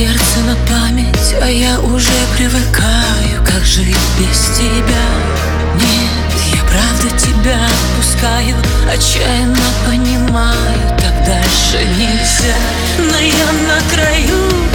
сердце на память, а я уже привыкаю, как жить без тебя. Нет, я правда тебя отпускаю, отчаянно понимаю, так дальше нельзя, но я на краю